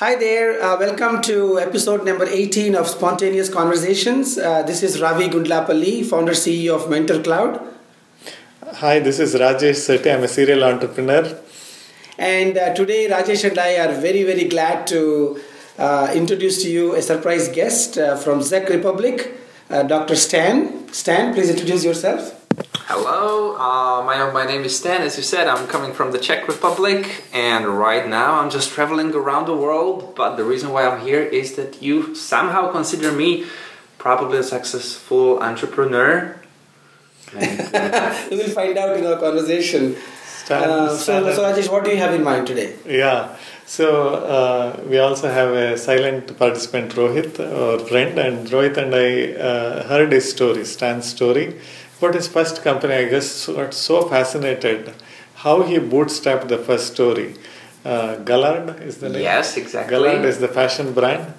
Hi there, uh, welcome to episode number 18 of Spontaneous Conversations. Uh, this is Ravi Gundlapalli, founder CEO of Mentor Cloud. Hi, this is Rajesh Sethi. I'm a serial entrepreneur. And uh, today, Rajesh and I are very, very glad to uh, introduce to you a surprise guest uh, from Czech Republic, uh, Dr. Stan. Stan, please introduce yourself. Hello, uh, my, my name is Stan. As you said, I'm coming from the Czech Republic, and right now I'm just traveling around the world. But the reason why I'm here is that you somehow consider me probably a successful entrepreneur. And, uh, we will find out in our conversation. Stan, uh, Stan, so, so, Rajesh, what do you have in mind today? Yeah, so uh, we also have a silent participant, Rohit, our friend, and Rohit and I uh, heard his story, Stan's story but his first company, I guess, got so fascinated how he bootstrapped the first story. Uh, Galard is the name. Yes, exactly. Galard is the fashion brand.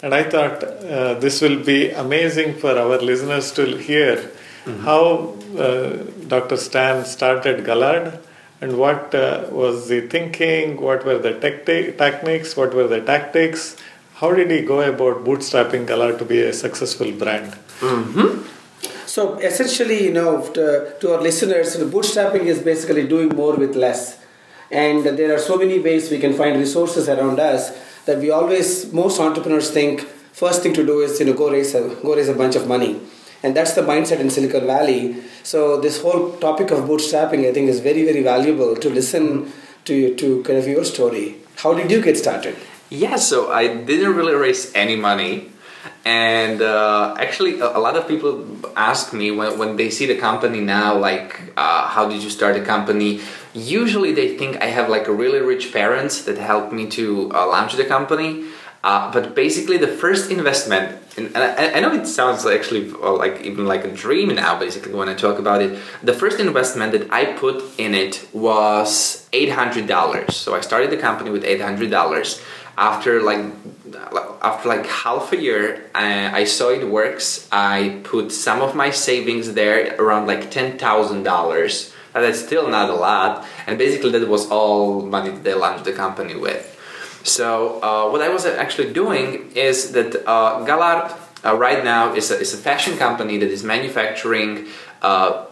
And I thought uh, this will be amazing for our listeners to hear mm-hmm. how uh, Dr. Stan started Galard and what uh, was the thinking, what were the techniques, what were the tactics, how did he go about bootstrapping Galard to be a successful brand. Mm-hmm. So essentially, you know, to, to our listeners, bootstrapping is basically doing more with less. And there are so many ways we can find resources around us that we always, most entrepreneurs think, first thing to do is, you know, go raise a, go raise a bunch of money. And that's the mindset in Silicon Valley. So this whole topic of bootstrapping, I think, is very, very valuable to listen to, to kind of your story. How did you get started? Yeah, so I didn't really raise any money and uh, actually a, lot of people ask me when, when they see the company now like uh, how did you start a company? Usually they think i have like a really rich parents that helped me to uh, launch the company. Uh, but basically the first investment and I, I know it sounds actually uh, like even like a dream now basically when i talk about it. The first investment that i put in it was $800 so i started the company with $800 after like after like half a year uh, i saw it works. I put some of my savings there around like $10000 that's still not a lot and basically that was all money that they launched the company with. So uh, what i was actually doing is that uh, Galard uh, right now is a, is a fashion company that is manufacturing uh,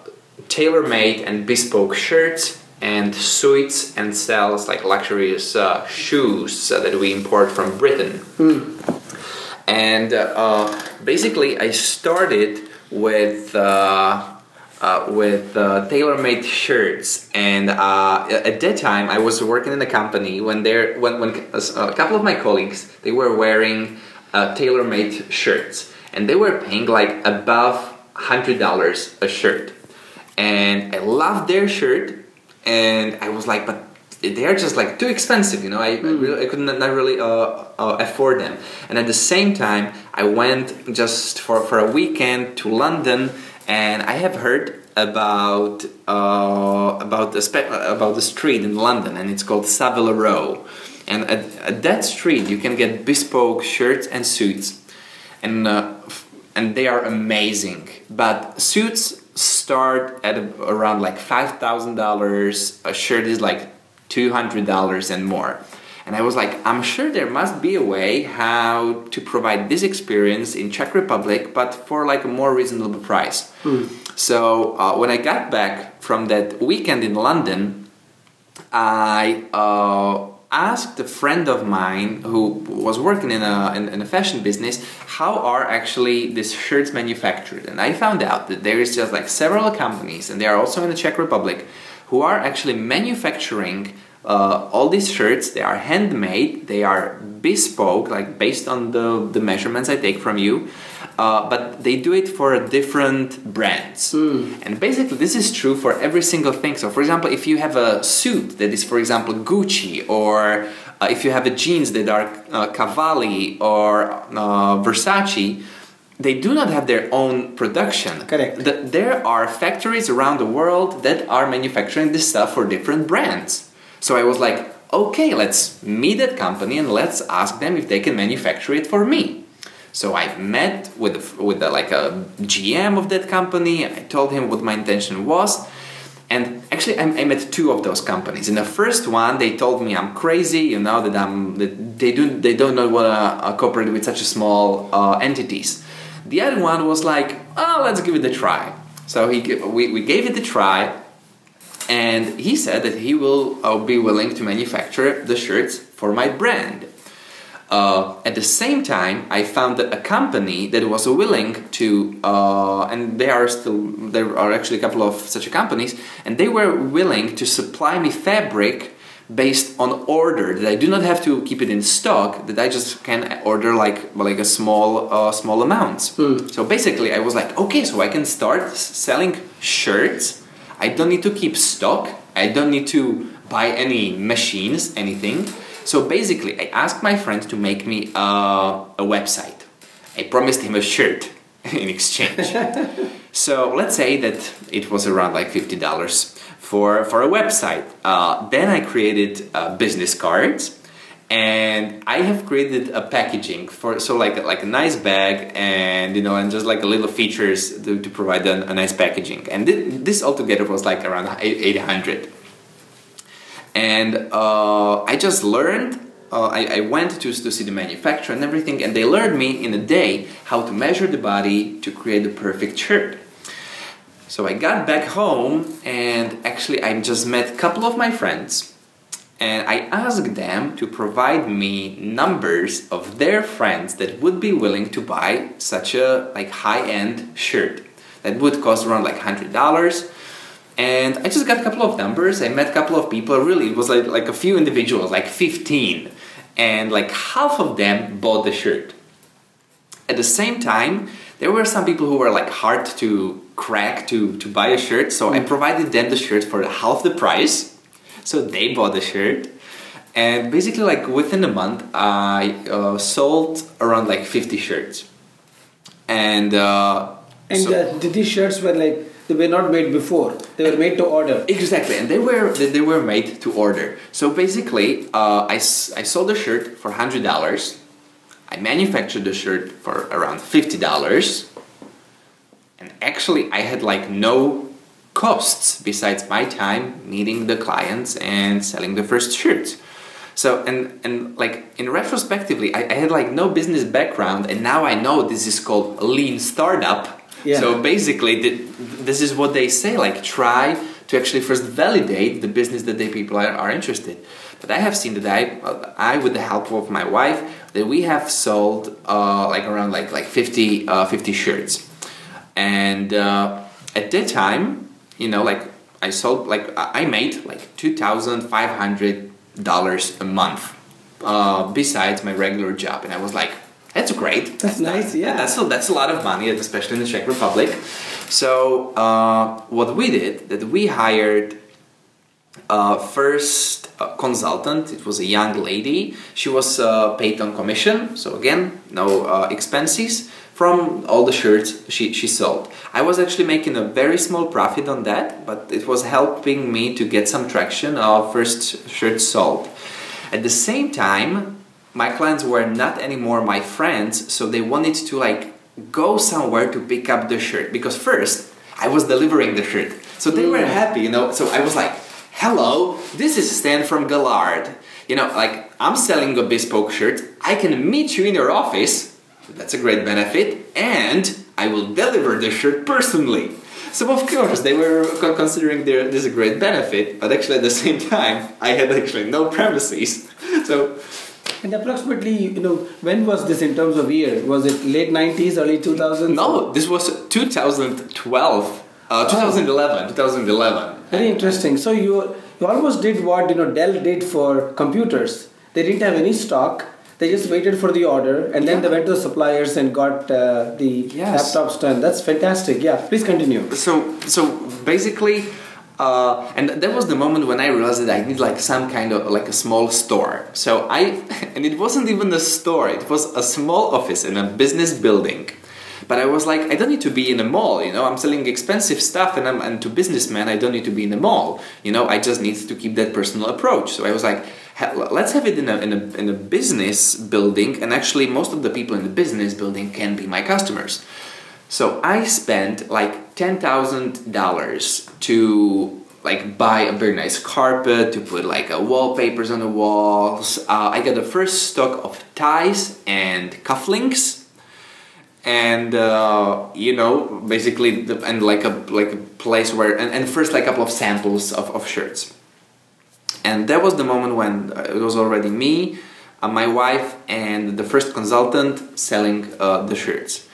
tailor-made and bespoke shirts and suits and sells like luxurious uh, shoes uh, that we import from Britain. Mm. And uh, basically, I started with uh, uh, with uh, tailor-made shirts, and at that time, I was working in a company when there when when a couple of my colleagues they were wearing tailor-made shirts, and they were paying like above hundred dollars a shirt, and I loved their shirt and I was like, but they are just like too expensive, you know. I, mm. I, really, I could not, not really uh, uh, afford them. And at the same time, I went just for, for a weekend to London, and I have heard about uh, about the spe- about the street in London, and it's called Savile Row. And at, at, that street, you can get bespoke shirts and suits, and uh, and they are amazing. But suits start at around like five thousand dollars. A shirt is like two hundred dollars and more. And I was like, I'm sure there must be a way how to provide this experience in Czech Republic, but for like a more reasonable price. Hmm. So uh, when I got back from that weekend in London, I uh, asked a friend of mine who was working in a, in, in, a fashion business how are actually these shirts manufactured? And i found out that there is just like several companies and they are also in the czech republic who are actually manufacturing uh, all these shirts. They are handmade. They are bespoke like based on the, the measurements i take from you uh, but they do it for different brands. Mm. And basically, this is true for every single thing. So, for example, if you have a suit that is, for example, Gucci, or uh, if you have a jeans that are uh, Cavalli or uh, Versace, they do not have their own production. Correct. The, there are factories around the world that are manufacturing this stuff for different brands. So I was like, okay, let's meet that company and let's ask them if they can manufacture it for me. So I met with with the, like a GM of that company. I told him what my intention was. And actually, I, I met two of those companies. In the first one, they told me I'm crazy, you know, that I'm that they do they don't know what to uh, cooperate with such small uh, entities. The other one was like, oh, let's give it a try. So he we, we gave it a try, and he said that he will uh, be willing to manufacture the shirts for my brand. Uh, at the same time, I found a company that was willing to, uh, and there are still there are actually a couple of such companies, and they were willing to supply me fabric based on order that I do not have to keep it in stock that I just can order like like a small uh, small amounts. Hmm. So basically, I was like, okay, so I can start selling shirts. I don't need to keep stock. I don't need to buy any machines, anything. So basically, I asked my friend to make me uh, a website. I promised him a shirt in exchange. so let's say that it was around like fifty dollars for for a website. Uh, then I created uh, business cards, and I have created a packaging for so like like a nice bag and you know and just like a little features to, to provide a, a nice packaging. And th- this altogether was like around eight hundred and uh, I just learned. Uh, I, I, went to, to see the manufacturer and everything, and they learned me in a day how to measure the body to create the perfect shirt. So I got back home, and actually, I just met a couple of my friends, and I asked them to provide me numbers of their friends that would be willing to buy such a like high-end shirt that would cost around like hundred dollars and I just got a couple of numbers. I met a couple of people. Really, it was like like a few individuals, like fifteen, and like half of them bought the shirt. At the same time, there were some people who were like hard to crack to to buy a shirt. So I provided them the shirt for half the price. So they bought the shirt, and basically like within a month, I uh, sold around like fifty shirts. And uh, and so, uh, these shirts were like they were not made before. They were made to order. Exactly and they were they were made to order. So basically uh, I, I sold the shirt for $100 i manufactured the shirt for around $50 and actually i had like no costs besides my time meeting the clients and selling the first shirts so and and like in retrospectively I, I had like no business background and now i know this is called lean startup yeah. So basically, this is what they say. Like, try to actually first validate the business that the people are, are interested. But I have seen that I, I with the help of my wife, that we have sold uh, like around like like 50, uh, 50 shirts, and uh, at that time, you know, like I sold like I made like two thousand five hundred dollars a month, uh, besides my regular job, and I was like that's great. That's nice. Yeah. That's a, that's a lot of money, especially in the Czech Republic. So uh, what we did that we hired uh, first a consultant. It was a young lady. She was uh, paid on commission. So again, no uh, expenses from all the shirts she, she sold. I was actually making a very small profit on that, but it was helping me to get some traction of first shirts sold. At the same time, my clients were not anymore my friends, so they wanted to like go somewhere to pick up the shirt because first I was delivering the shirt. So they were mm. happy, you know. So I was like, "Hello, this is Stan from Galard." You know, like I'm selling a bespoke shirt. I can meet you in your office. That's a great benefit, and I will deliver the shirt personally." So of course they were considering this a great benefit, but actually at the same time I had actually no premises. So and approximately, you know, when was this in terms of year? Was it late 90s, early 2000s? No, this was 2012. Uh, 2011, 2011. Very interesting. So you you almost did what you know Dell did for computers. They didn't have any stock. They just waited for the order, and then yeah. they went to the suppliers and got uh, the yes. laptops done. That's fantastic. Yeah, please continue. So so basically, uh, and that was the moment when I realized that I need like some kind of like a small store. So I, and it wasn't even a store; it was a small office in a business building. But I was like, I don't need to be in a mall. You know, I'm selling expensive stuff, and I'm and to businessmen, I don't need to be in a mall. You know, I just need to keep that personal approach. So I was like, let's have it in a, in a in a business building, and actually, most of the people in the business building can be my customers. So I spent like ten thousand dollars to like buy a very nice carpet to put like uh, wallpapers on the walls. Uh, I got the first stock of ties and cufflinks, and uh, you know basically the, and like a like a place where and, and first like a couple of samples of, of shirts. And that was the moment when uh, it was already me, uh, my wife, and the first consultant selling uh, the shirts.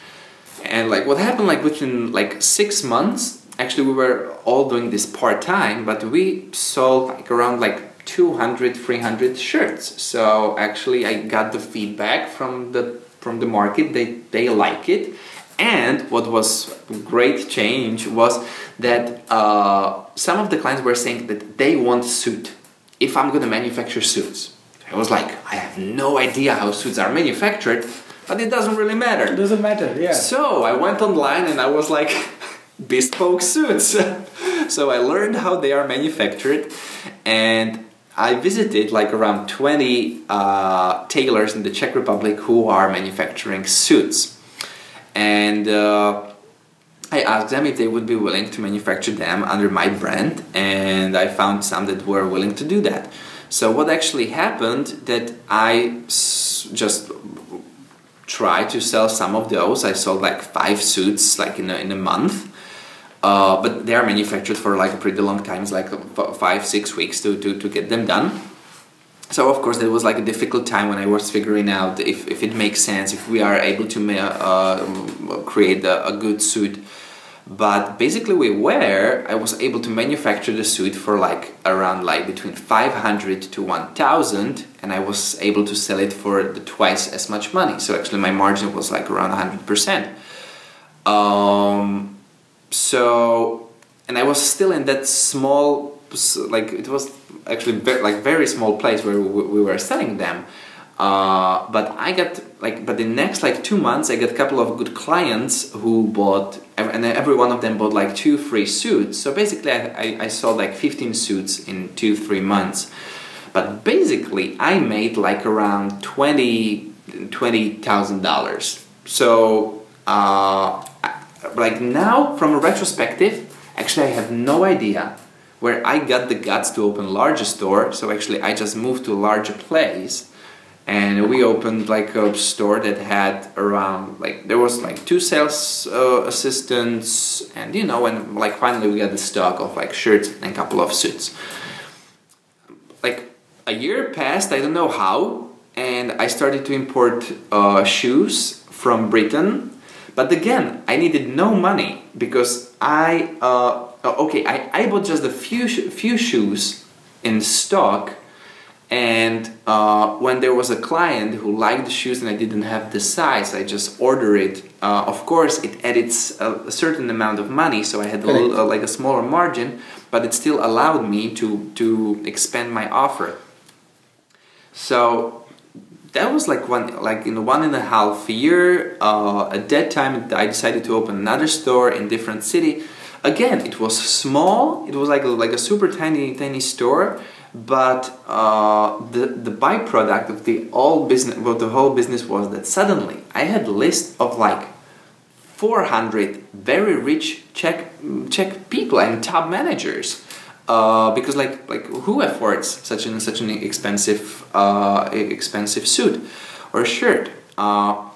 And like what happened like within like six months, actually we were all doing this part time but we sold like around like 200 300 shirts. So actually i got the feedback from the from the market. They they like it. And what was great change was that uh, some of the clients were saying that they want suit if i'm going to manufacture suits. I was like i have no idea how suits are manufactured but it doesn't really matter It doesn't matter, yeah. so I went online and I was like, bespoke suits. so I learned how they are manufactured and I visited like around 20 uh, tailors in the Czech Republic who are manufacturing suits. And uh, I asked them if they would be willing to manufacture them under my brand, and I found some that were willing to do that. So what actually happened that I s- just tried to sell some of those. I sold like five suits like in a, in a month. Uh, but they are manufactured for like a pretty long time, it's like five, six weeks to, to, to get them done. So of course it was like a difficult time when I was figuring out if, if it makes sense, if we are able to uh, create a, a good suit. But basically we were, I was able to manufacture the suit for like around like between 500 to 1000 and I was able to sell it for the twice as much money. So actually my margin was like around 100%. Um, so, and I was still in that small, like it was actually ve- like very small place where we, we were selling them. Uh, but I got like, but the next like two months, I got a couple of good clients who bought, and every one of them bought like two free suits. So basically, I, I, I sold like 15 suits in two, three months. But basically, I made like around 20 $20,000. So, uh, like now, from a retrospective, actually, I have no idea where I got the guts to open larger store. So, actually, I just moved to a larger place and we opened like a store that had around like there was like two sales uh, assistants. And you know and like finally we got the stock of like shirts and a couple of suits. Like a year passed i don't know how and i started to import uh, shoes from britain. But again i needed no money because i uh, okay I, I bought just a few few shoes in stock and uh, when there was a client who liked the shoes and I didn't have the size, I just order it. Uh, of course, it edits a, a, certain amount of money, so I had a little, uh, like a smaller margin, but it still allowed me to to expand my offer. So that was like one like in one and a half year. Uh, at that time, I decided to open another store in different city. Again, it was small. It was like a, like a super tiny tiny store but uh, the the byproduct of the all business well the whole business was that suddenly I had a list of like 400 very rich Czech Czech people and top managers. Uh, because like like who affords such an such an expensive uh, expensive suit or shirt? Uh,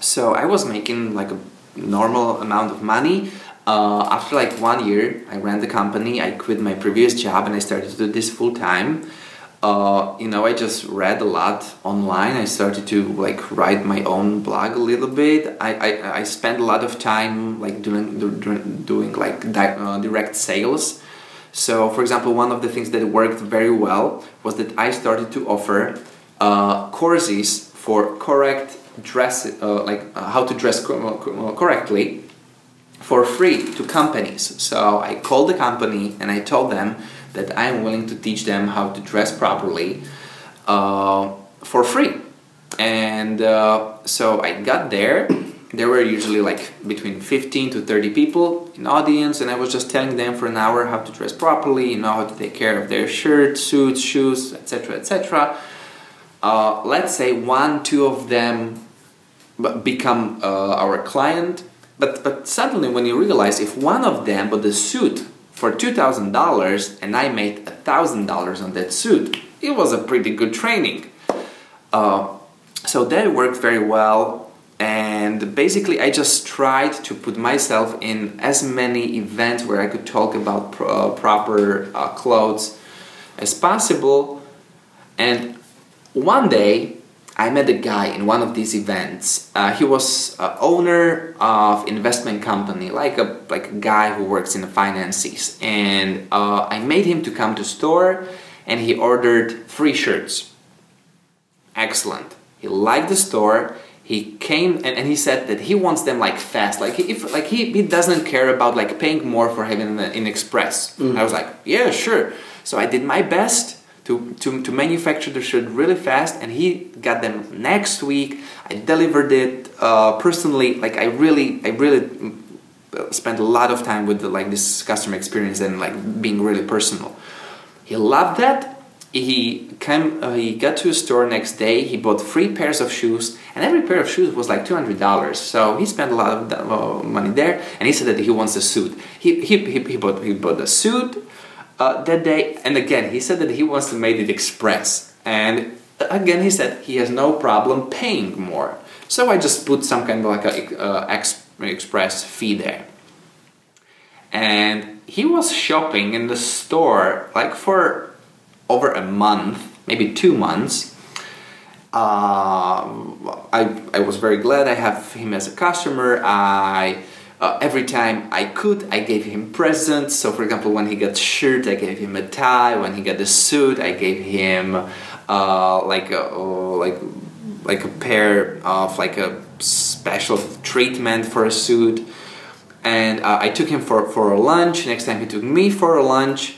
so I was making like a normal amount of money uh, after like one year, I ran the company. I quit my previous job and I started to do this full time. Uh, you know, I just read a lot online. I started to like write my own blog a little bit. I, I, I spent a lot of time like doing doing, like di- uh, direct sales. So, for example, one of the things that worked very well was that I started to offer uh, courses for correct dress, uh, like uh, how to dress co- correctly for free to companies. So I called the company and I told them that I'm willing to teach them how to dress properly uh, for free. And uh, so I got there. There were usually like between 15 to 30 people in audience, and I was just telling them for an hour how to dress properly, you know, how to take care of their shirt, suits, shoes, etc., etc. Uh, let's say one, two of them become uh, our client but but suddenly when you realize if one of them bought the suit for two thousand dollars, and I made a thousand dollars on that suit. It was a pretty good training. Uh, so that worked very well, and basically I just tried to put myself in as many events where I could talk about uh, proper uh, clothes as possible. And one day I met a guy in one of these events. Uh, he was uh, owner of investment company, like a like a guy who works in the finances. And uh, I made him to come to store, and he ordered three shirts. Excellent. He liked the store. He came and, and he said that he wants them like fast, like if like he, he doesn't care about like paying more for having an in express. I was like, yeah, sure. So I did my best to, to, to manufacture the shirt really fast and he got them next week. I delivered it uh, personally. Like i really i really mm, spent a lot of time with the, like this customer experience and like being really personal. He loved that. He came uh, he got to a store next day. He bought three pairs of shoes and every pair of shoes was like $200 so he spent a lot of uh, money there and he said that he wants a suit. He, he, he, he bought he bought a suit uh, that day. And again, he said that he wants to make it express. And again, he said he has no problem paying more. So I just put some kind of like a uh, ex- express fee there. And he was shopping in the store like for over a month, maybe two months. Uh, I, I was very glad I have him as a customer. I uh, every time I could, I gave him presents. So, for example, when he got shirt, I gave him a tie. When he got the suit, I gave him uh, like a like like a pair of like a special treatment for a suit. And uh, I took him for for a lunch. Next time, he took me for a lunch.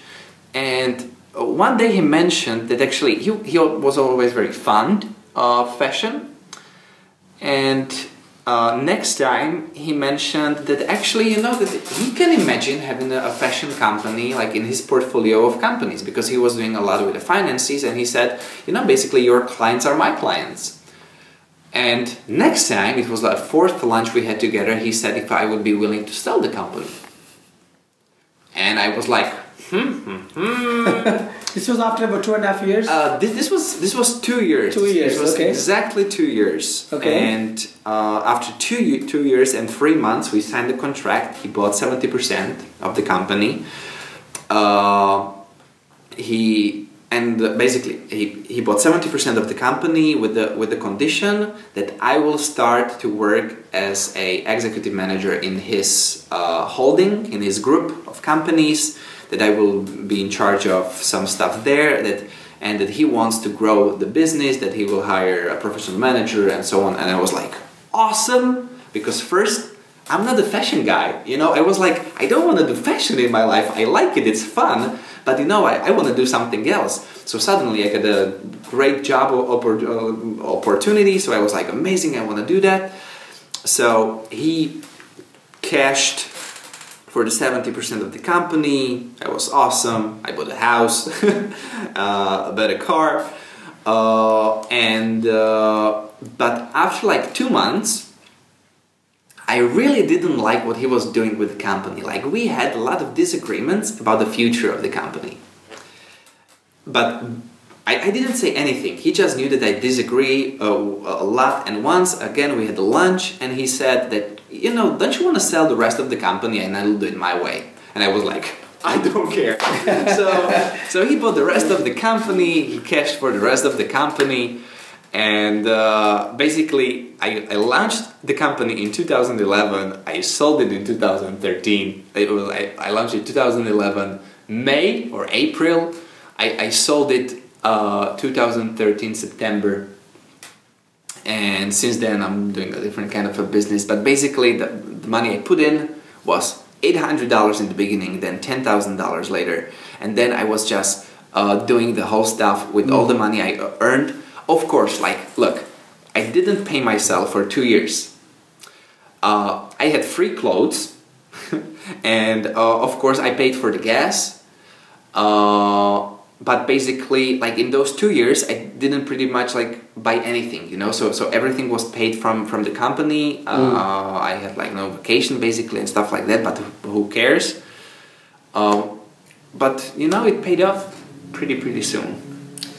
And one day, he mentioned that actually he he was always very fond of fashion, and uh, next time he mentioned that actually you know that he can imagine having a, fashion company like in his portfolio of companies because he was doing a lot with the finances and he said you know basically your clients are my clients and next time it was the fourth lunch we had together he said if i would be willing to sell the company and i was like hmm, hmm, hmm. this was after about two and a half years. Uh, this, this was this was two years. Two years. This was okay. exactly two years. Okay. And uh, after two two years and three months, we signed the contract. He bought seventy percent of the company. Uh, he and basically he, he bought 70% of the company with the with the condition that I will start to work as a executive manager in his uh, holding in his group of companies that I will be in charge of some stuff there that and that he wants to grow the business that he will hire a professional manager and so on. And I was like awesome! Because first I'm not a fashion guy you know? I was like I don't want to do fashion in my life. I like it it's fun. But you know I, I want to do something else. So suddenly I got a great job uh, opportunity. So I was like amazing I want to do that. So he cashed for the 70% of the company. I was awesome. I bought a house, uh, a better car. Uh, and uh, but after like two months, I really didn't like what he was doing with the company. Like we had a lot of disagreements about the future of the company. But I, I didn't say anything. He just knew that I disagree a, a lot. And once again, we had lunch, and he said that you know, don't you want to sell the rest of the company and I'll do it my way? And I was like, I don't care. so, so he bought the rest of the company, he cashed for the rest of the company, and uh, basically, I, I launched the company in 2011. I sold it in 2013. It was, I, I launched it 2011, May or April. I, I sold it uh, 2013 September. And since then i'm doing a different kind of a business. But basically the, the money i put in was $800 in the beginning then $10000 later. And then i was just uh, doing the whole stuff with mm. all the money i earned. Of course like look i didn't pay myself for two years. Uh, i had free clothes. And uh, of course i paid for the gas. Uh, but basically like in those two years i didn't pretty much like buy anything you know so so everything was paid from from the company uh, mm. i had like no vacation basically and stuff like that but who cares Uh, but you know, it paid off pretty pretty soon.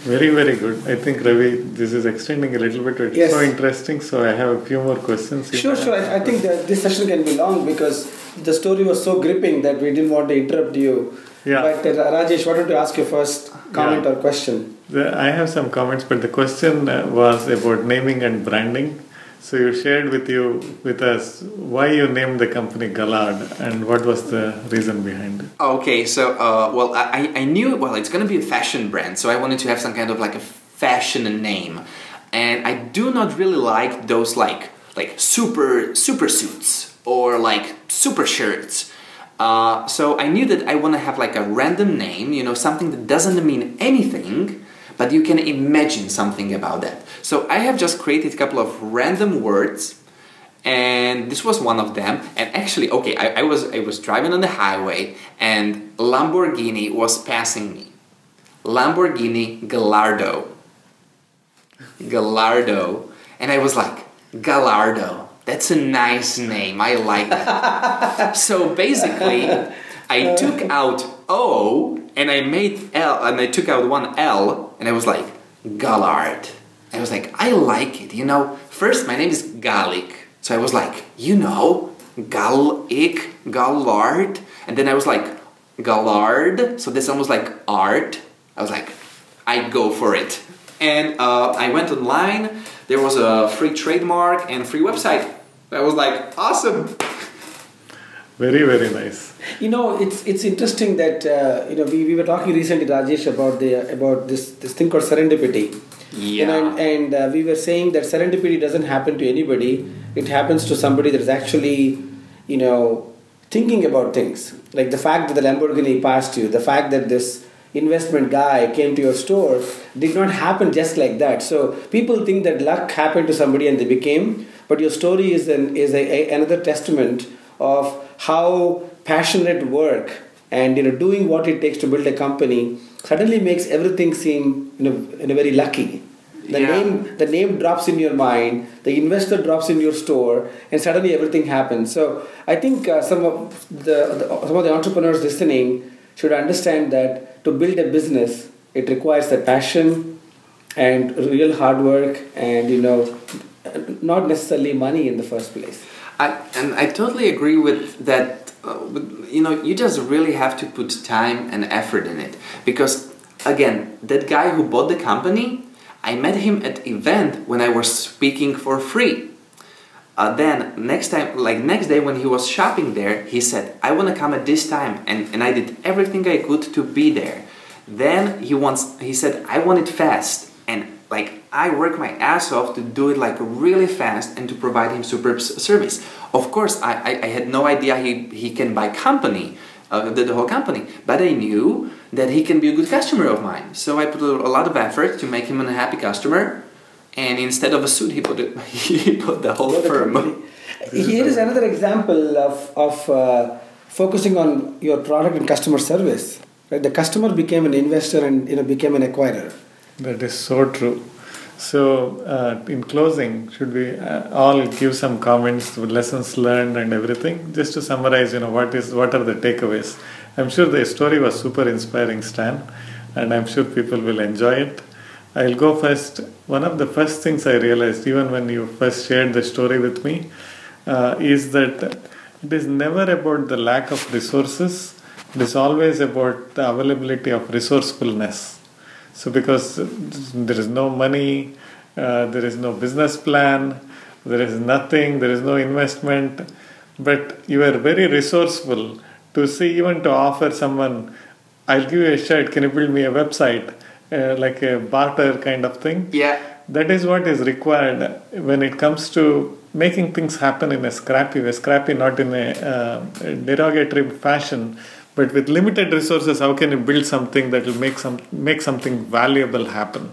Very, very good. I think Ravi, this is extending a little bit. It's Yes. so interesting. So I have a few more questions. Sure, sure. I, I think that this session can be long because the story was so gripping that we didn't want to interrupt you. Yeah. But uh, Rajesh, why don't you ask your first comment Yeah. or question? The, I have some comments, but the question uh, was about naming and branding. So you shared with you with us why you named the company Galard and what was the reason behind it. Okay, so uh, well, I, I knew well it's gonna be a fashion brand, so I wanted to have some kind of like a fashion name, and I do not really like those like like super super suits or like super shirts. Uh, so I knew that I want to have like a random name, you know, something that doesn't mean anything, but you can imagine something about that. So I have just created a couple of random words and this was one of them. And actually okay I, I was i was driving on the highway and lamborghini was passing me. Lamborghini gallardo. Gallardo. And i was like gallardo that's a nice name. I like that. So basically i took out o and i made l and i took out one l and i was like galard i was like i like it you know first my name is gallic so I was like, you know, Gallic, Galard. And then I was like, Galard. So this almost like art. I was like, I go for it. And uh, I went online. There was a free trademark and free website. I was like, awesome. Very, very nice. You know, it's it's interesting that uh, you know we, we were talking recently, Rajesh, about the about this this thing called serendipity. You know, and, and uh, we were saying that serendipity doesn't happen to anybody. It happens to somebody that is actually, you know, thinking about things. Like the fact that the Lamborghini passed you, the fact that this investment guy came to your store did not happen just like that. So people think that luck happened to somebody and they became, but your story is an is a, a, another testament of how passionate work and you know doing what it takes to build a company suddenly makes everything seem you know, in a very lucky. The Yeah. name the name drops in your mind, the investor drops in your store, and suddenly everything happens. So I think uh, some of the, the some of the entrepreneurs listening should understand that to build a business, it requires the passion and real hard work, and you know, not necessarily money in the first place. I, and I totally agree with that. Uh, you know, you just really have to put time and effort in it because, again, that guy who bought the company, I met him at event when I was speaking for free. Uh, then next time, like next day when he was shopping there, he said, "I want to come at this time," and and I did everything I could to be there. Then he wants, he said, "I want it fast," and like I work my ass off to do it like really fast and to provide him superb service. Of course, I, I, I had no idea he, he can buy company, uh, the, the whole company, but I knew that he can be a good customer of mine. So I put a, a lot of effort to make him a happy customer, and instead of a suit, he put it, he put the whole What firm. Here is another example of, of uh, focusing on your product and customer service. Right? The customer became an investor and you know became an acquirer. That is so true. So, uh, in closing, should we uh, all give some comments, lessons learned, and everything, just to summarize? You know, what is what are the takeaways? I'm sure the story was super inspiring, Stan, and I'm sure people will enjoy it. I'll go first. One of the first things I realized, even when you first shared the story with me, uh, is that it is never about the lack of resources. It is always about the availability of resourcefulness. So, because there is no money, uh, there is no business plan, there is nothing, there is no investment, but you are very resourceful to see, even to offer someone, I'll give you a shirt, can you build me a website, uh, like a barter kind of thing? Yeah. That is what is required when it comes to making things happen in a scrappy way, scrappy not in a uh, derogatory fashion, but with limited resources, how can you build something that will make some make something valuable happen?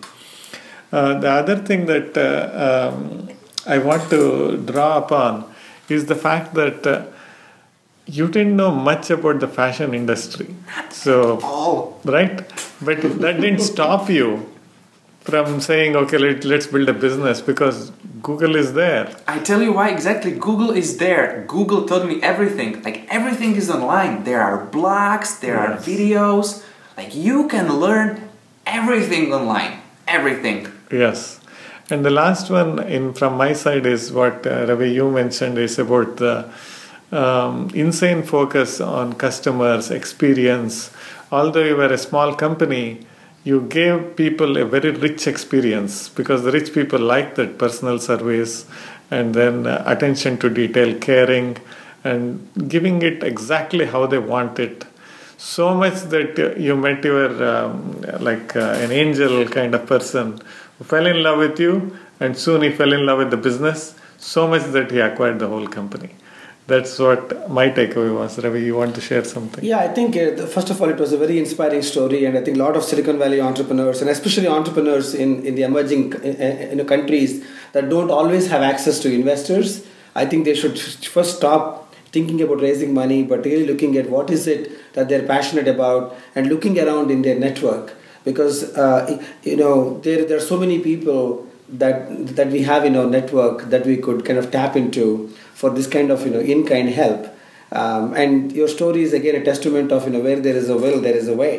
Uh, the other thing that uh, um, I want to draw upon is the fact that uh, you didn't know much about the fashion industry, so Oh. right, but that didn't stop you from saying, okay, let, let's build a business because Google is there. I tell you why exactly. Google is there. Google told me everything. Like everything is online. There are blogs, there are videos. Like you can learn everything online. Everything. Yes. And the last one in from my side is what uh, Ravi you mentioned is about the um, insane focus on customers experience. Although you were a small company, you gave people a very rich experience because the rich people like that personal service and then uh, attention to detail, caring, and giving it exactly how they want it. So much that you met your um, like uh, an angel kind of person who fell in love with you and soon he fell in love with the business. So much that he acquired the whole company that's what my takeaway was. Ravi you want to share something? Yeah, I think uh, first of all, it was a very inspiring story, and I think a lot of Silicon Valley entrepreneurs, and especially entrepreneurs in, in the emerging uh, uh, you countries that don't always have access to investors, I think they should first stop thinking about raising money, but really looking at what is it that they're passionate about, and looking around in their network, because uh, you know there there are so many people that that we have in our network that we could kind of tap into for this kind of you know in kind help. Um, and your story is again a testament of you know where there is a will, there is a way.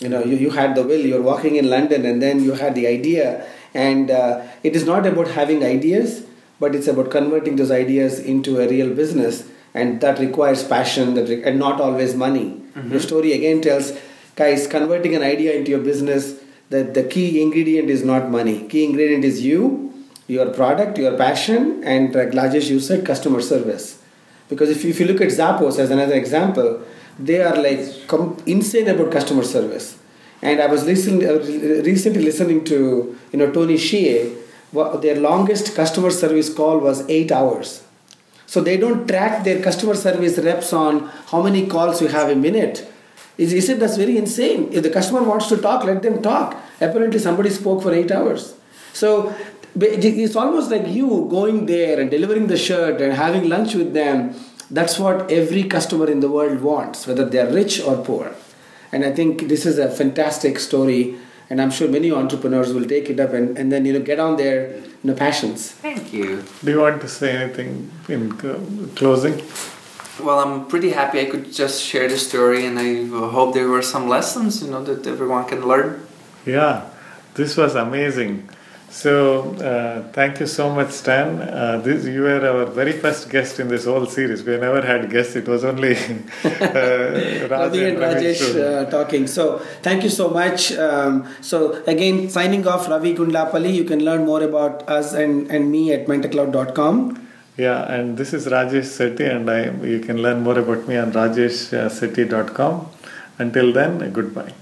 You know, you, you had the will. You're walking in London, and then you had the idea. And uh, it is not about having ideas, but it's about converting those ideas into a real business, and that requires passion, that re- and not always money. Your story again tells, guys, converting an idea into your business. That the key ingredient is not money. Key ingredient is you, your product, your passion, and like Rajesh, you said, customer service. Because if you, if you look at Zappos as another example, they are like com- insane about customer service. And I was listening, uh, recently listening to you know Tony Hsieh. Their longest customer service call was eight hours. So they don't track their customer service reps on how many calls you have a minute. He said that's very insane. If the customer wants to talk, let them talk. Apparently somebody spoke for eight hours. So it's almost like you going there and delivering the shirt and having lunch with them. That's what every customer in the world wants, whether they are rich or poor. And I think this is a fantastic story, and I'm sure many entrepreneurs will take it up and, and then you know get on their you know, passions. Thank you. do you want to say anything in closing Well, I'm pretty happy I could just share the story, and I hope there were some lessons, you know, that everyone can learn. Yeah, this was amazing. So, uh, thank you so much, Stan. Uh, this, you were our very first guest in this whole series. We never had guests, it was only uh, Ravi and Rajesh uh, talking. So thank you so much. Um, so again, signing off, Ravi Gundlapalli. You can learn more about us and, and me at mentorcloud.com. Yeah, and this is Rajesh Sethi, and I, you can learn more about me on rajeshsethi.com. Until then, goodbye.